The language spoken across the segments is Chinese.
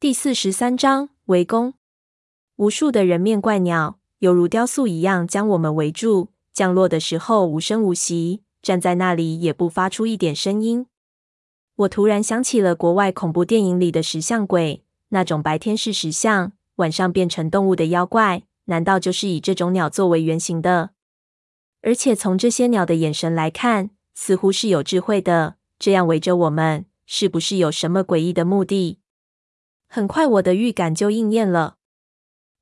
第四十三章围攻。无数的人面怪鸟犹如雕塑一样将我们围住，降落的时候无声无息，站在那里也不发出一点声音。我突然想起了国外恐怖电影里的石像鬼，那种白天是石像，晚上变成动物的妖怪，难道就是以这种鸟作为原型的？而且从这些鸟的眼神来看，似乎是有智慧的，这样围着我们，是不是有什么诡异的目的？很快，我的预感就应验了。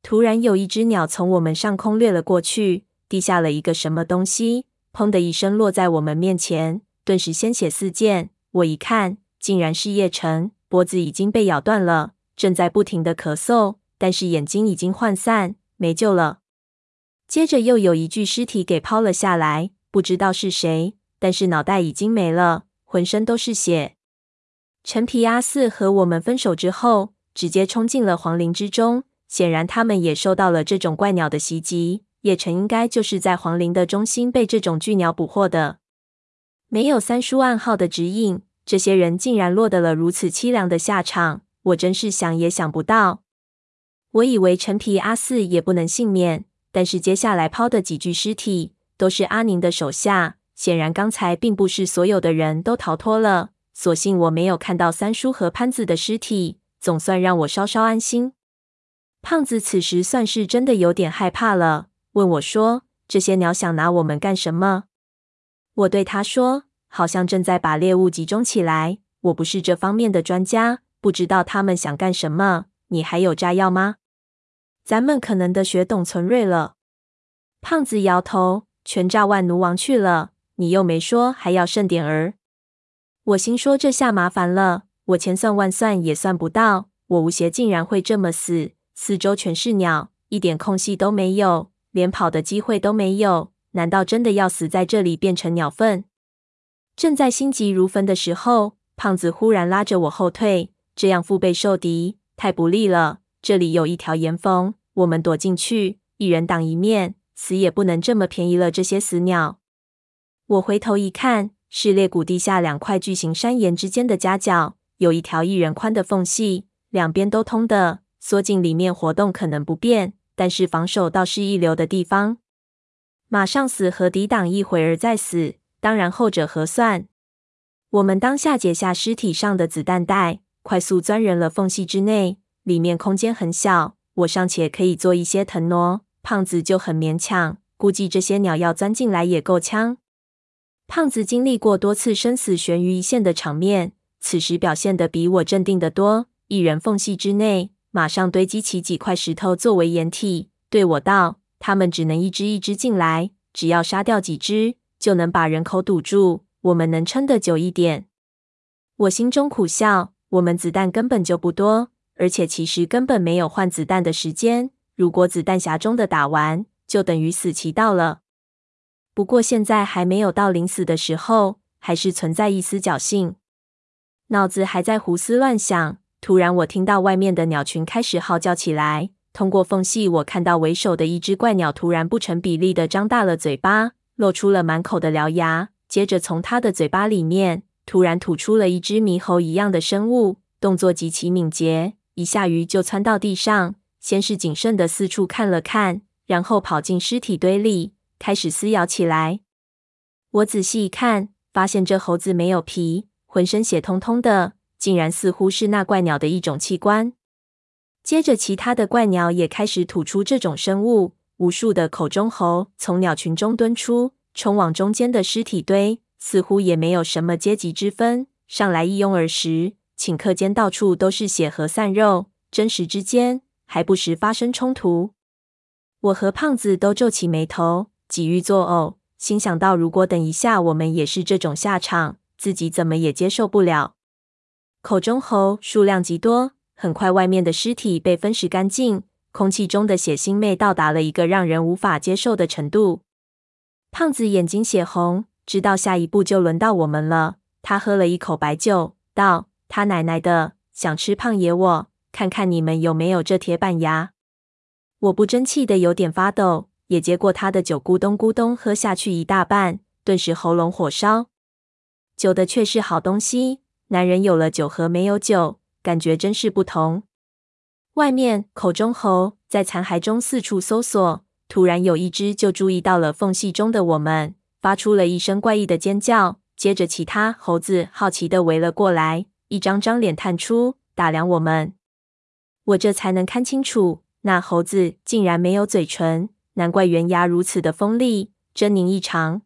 突然，有一只鸟从我们上空掠了过去，滴下了一个什么东西，砰的一声落在我们面前，顿时鲜血四溅。我一看，竟然是叶晨，脖子已经被咬断了，正在不停的咳嗽，但是眼睛已经涣散，没救了。接着又有一具尸体给抛了下来，不知道是谁，但是脑袋已经没了，浑身都是血。陈皮阿四和我们分手之后，直接冲进了皇陵之中，显然他们也受到了这种怪鸟的袭击。叶晨应该就是在皇陵的中心被这种巨鸟捕获的。没有三叔暗号的指引，这些人竟然落得了如此凄凉的下场，我真是想也想不到。我以为陈皮阿四也不能幸免，但是接下来抛的几具尸体都是阿宁的手下，显然刚才并不是所有的人都逃脱了。所幸我没有看到三叔和潘子的尸体。总算让我稍稍安心。胖子此时算是真的有点害怕了，问我说：“这些鸟想拿我们干什么？”我对他说：“好像正在把猎物集中起来。我不是这方面的专家，不知道他们想干什么。你还有炸药吗？咱们可能得学董存瑞了。”胖子摇头：“全炸万奴王去了，你又没说还要剩点儿。”我心说：“这下麻烦了。”我千算万算也算不到，我吴邪竟然会这么死。四周全是鸟，一点空隙都没有，连跑的机会都没有。难道真的要死在这里，变成鸟粪？正在心急如焚的时候，胖子忽然拉着我后退，这样腹背受敌，太不利了。这里有一条岩缝，我们躲进去，一人挡一面，死也不能这么便宜了这些死鸟。我回头一看，是裂谷地下两块巨型山岩之间的夹角。有一条一人宽的缝隙，两边都通的，缩进里面活动可能不便，但是防守倒是一流的地方。马上死和抵挡一会儿再死，当然后者合算。我们当下解下尸体上的子弹袋，快速钻入了缝隙之内。里面空间很小，我尚且可以做一些腾挪，胖子就很勉强。估计这些鸟要钻进来也够呛。胖子经历过多次生死悬于一线的场面。此时表现得比我镇定得多。一人缝隙之内，马上堆积起几块石头作为掩体，对我道：“他们只能一只一只进来，只要杀掉几只，就能把人口堵住，我们能撑得久一点。”我心中苦笑，我们子弹根本就不多，而且其实根本没有换子弹的时间。如果子弹匣中的打完，就等于死期到了。不过现在还没有到临死的时候，还是存在一丝侥幸。脑子还在胡思乱想，突然我听到外面的鸟群开始号叫起来。通过缝隙，我看到为首的一只怪鸟突然不成比例地张大了嘴巴，露出了满口的獠牙。接着，从它的嘴巴里面突然吐出了一只猕猴一样的生物，动作极其敏捷，一下鱼就窜到地上。先是谨慎地四处看了看，然后跑进尸体堆里，开始撕咬起来。我仔细一看，发现这猴子没有皮。浑身血通通的，竟然似乎是那怪鸟的一种器官。接着，其他的怪鸟也开始吐出这种生物，无数的口中猴从鸟群中蹲出，冲往中间的尸体堆，似乎也没有什么阶级之分，上来一拥而食。顷刻间，到处都是血和散肉，真实之间还不时发生冲突。我和胖子都皱起眉头，几欲作呕，心想到如果等一下我们也是这种下场。自己怎么也接受不了。口中猴数量极多，很快外面的尸体被分食干净，空气中的血腥味到达了一个让人无法接受的程度。胖子眼睛血红，知道下一步就轮到我们了。他喝了一口白酒，道：“他奶奶的，想吃胖爷我，看看你们有没有这铁板牙。”我不争气的有点发抖，也接过他的酒，咕咚咕咚喝下去一大半，顿时喉咙火烧。酒的确是好东西，男人有了酒和没有酒，感觉真是不同。外面，口中猴在残骸中四处搜索，突然有一只就注意到了缝隙中的我们，发出了一声怪异的尖叫。接着，其他猴子好奇地围了过来，一张张脸探出，打量我们。我这才能看清楚，那猴子竟然没有嘴唇，难怪圆牙如此的锋利，狰狞异常。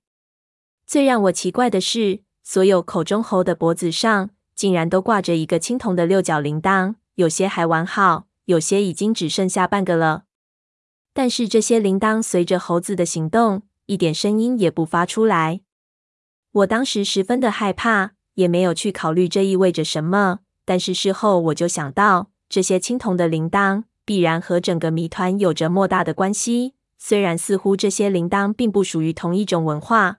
最让我奇怪的是，所有口中猴的脖子上竟然都挂着一个青铜的六角铃铛，有些还完好。有些已经只剩下半个了，但是这些铃铛随着猴子的行动，一点声音也不发出来。我当时十分的害怕，也没有去考虑这意味着什么。但是事后我就想到，这些青铜的铃铛必然和整个谜团有着莫大的关系。虽然似乎这些铃铛并不属于同一种文化。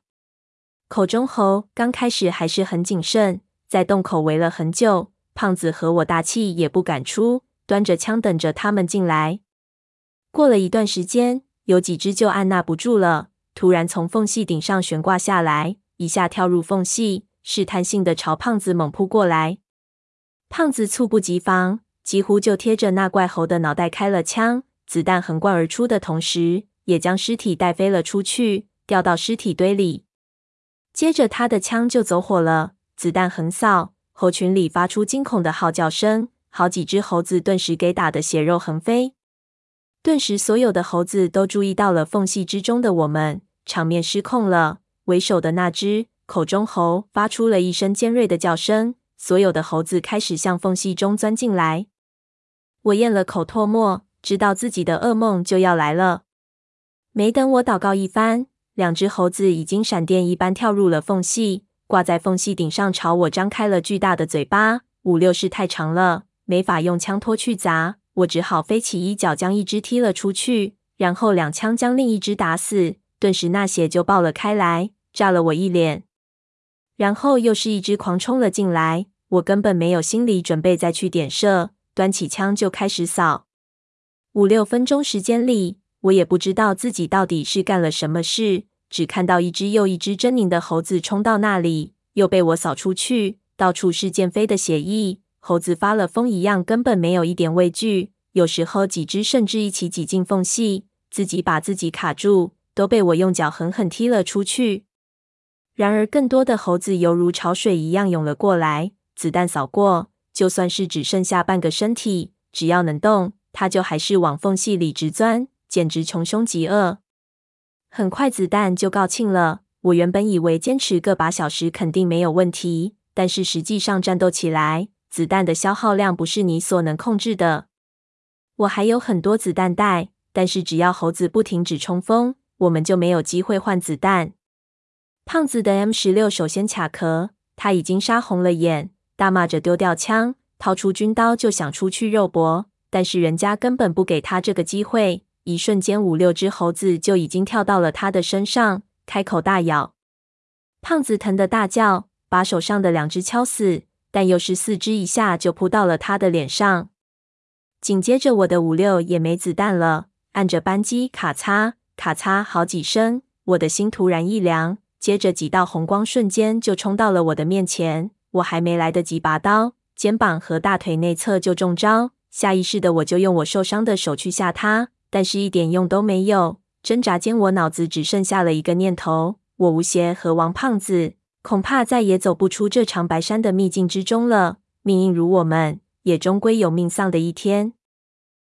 口中猴刚开始还是很谨慎，在洞口围了很久，胖子和我大气也不敢出。端着枪等着他们进来。过了一段时间，有几只就按捺不住了，突然从缝隙顶上悬挂下来，一下跳入缝隙，试探性的朝胖子猛扑过来。胖子猝不及防，几乎就贴着那怪猴的脑袋开了枪，子弹横贯而出的同时，也将尸体带飞了出去，掉到尸体堆里。接着他的枪就走火了，子弹横扫，猴群里发出惊恐的号叫声。好几只猴子顿时给打得血肉横飞，顿时所有的猴子都注意到了缝隙之中的我们，场面失控了。为首的那只口中猴发出了一声尖锐的叫声，所有的猴子开始向缝隙中钻进来。我咽了口唾沫，知道自己的噩梦就要来了。没等我祷告一番，两只猴子已经闪电一般跳入了缝隙，挂在缝隙顶上，朝我张开了巨大的嘴巴。五六式太长了。没法用枪托去砸，我只好飞起一脚将一只踢了出去，然后两枪将另一只打死。顿时那血就爆了开来，炸了我一脸。然后又是一只狂冲了进来，我根本没有心理准备再去点射，端起枪就开始扫。五六分钟时间里，我也不知道自己到底是干了什么事，只看到一只又一只狰狞的猴子冲到那里，又被我扫出去，到处是溅飞的血液。猴子发了疯一样，根本没有一点畏惧。有时候几只甚至一起挤进缝隙，自己把自己卡住，都被我用脚狠狠踢了出去。然而，更多的猴子犹如潮水一样涌了过来。子弹扫过，就算是只剩下半个身体，只要能动，它就还是往缝隙里直钻，简直穷凶极恶。很快，子弹就告罄了。我原本以为坚持个把小时肯定没有问题，但是实际上战斗起来，子弹的消耗量不是你所能控制的。我还有很多子弹袋，但是只要猴子不停止冲锋，我们就没有机会换子弹。胖子的 M 十六首先卡壳，他已经杀红了眼，大骂着丢掉枪，掏出军刀就想出去肉搏，但是人家根本不给他这个机会。一瞬间，五六只猴子就已经跳到了他的身上，开口大咬。胖子疼得大叫，把手上的两只敲死。但又是四肢一下就扑到了他的脸上，紧接着我的五六也没子弹了，按着扳机，咔嚓咔嚓好几声，我的心突然一凉。接着几道红光瞬间就冲到了我的面前，我还没来得及拔刀，肩膀和大腿内侧就中招，下意识的我就用我受伤的手去吓他，但是一点用都没有。挣扎间，我脑子只剩下了一个念头：我吴邪和王胖子。恐怕再也走不出这长白山的秘境之中了。命运如我们，也终归有命丧的一天。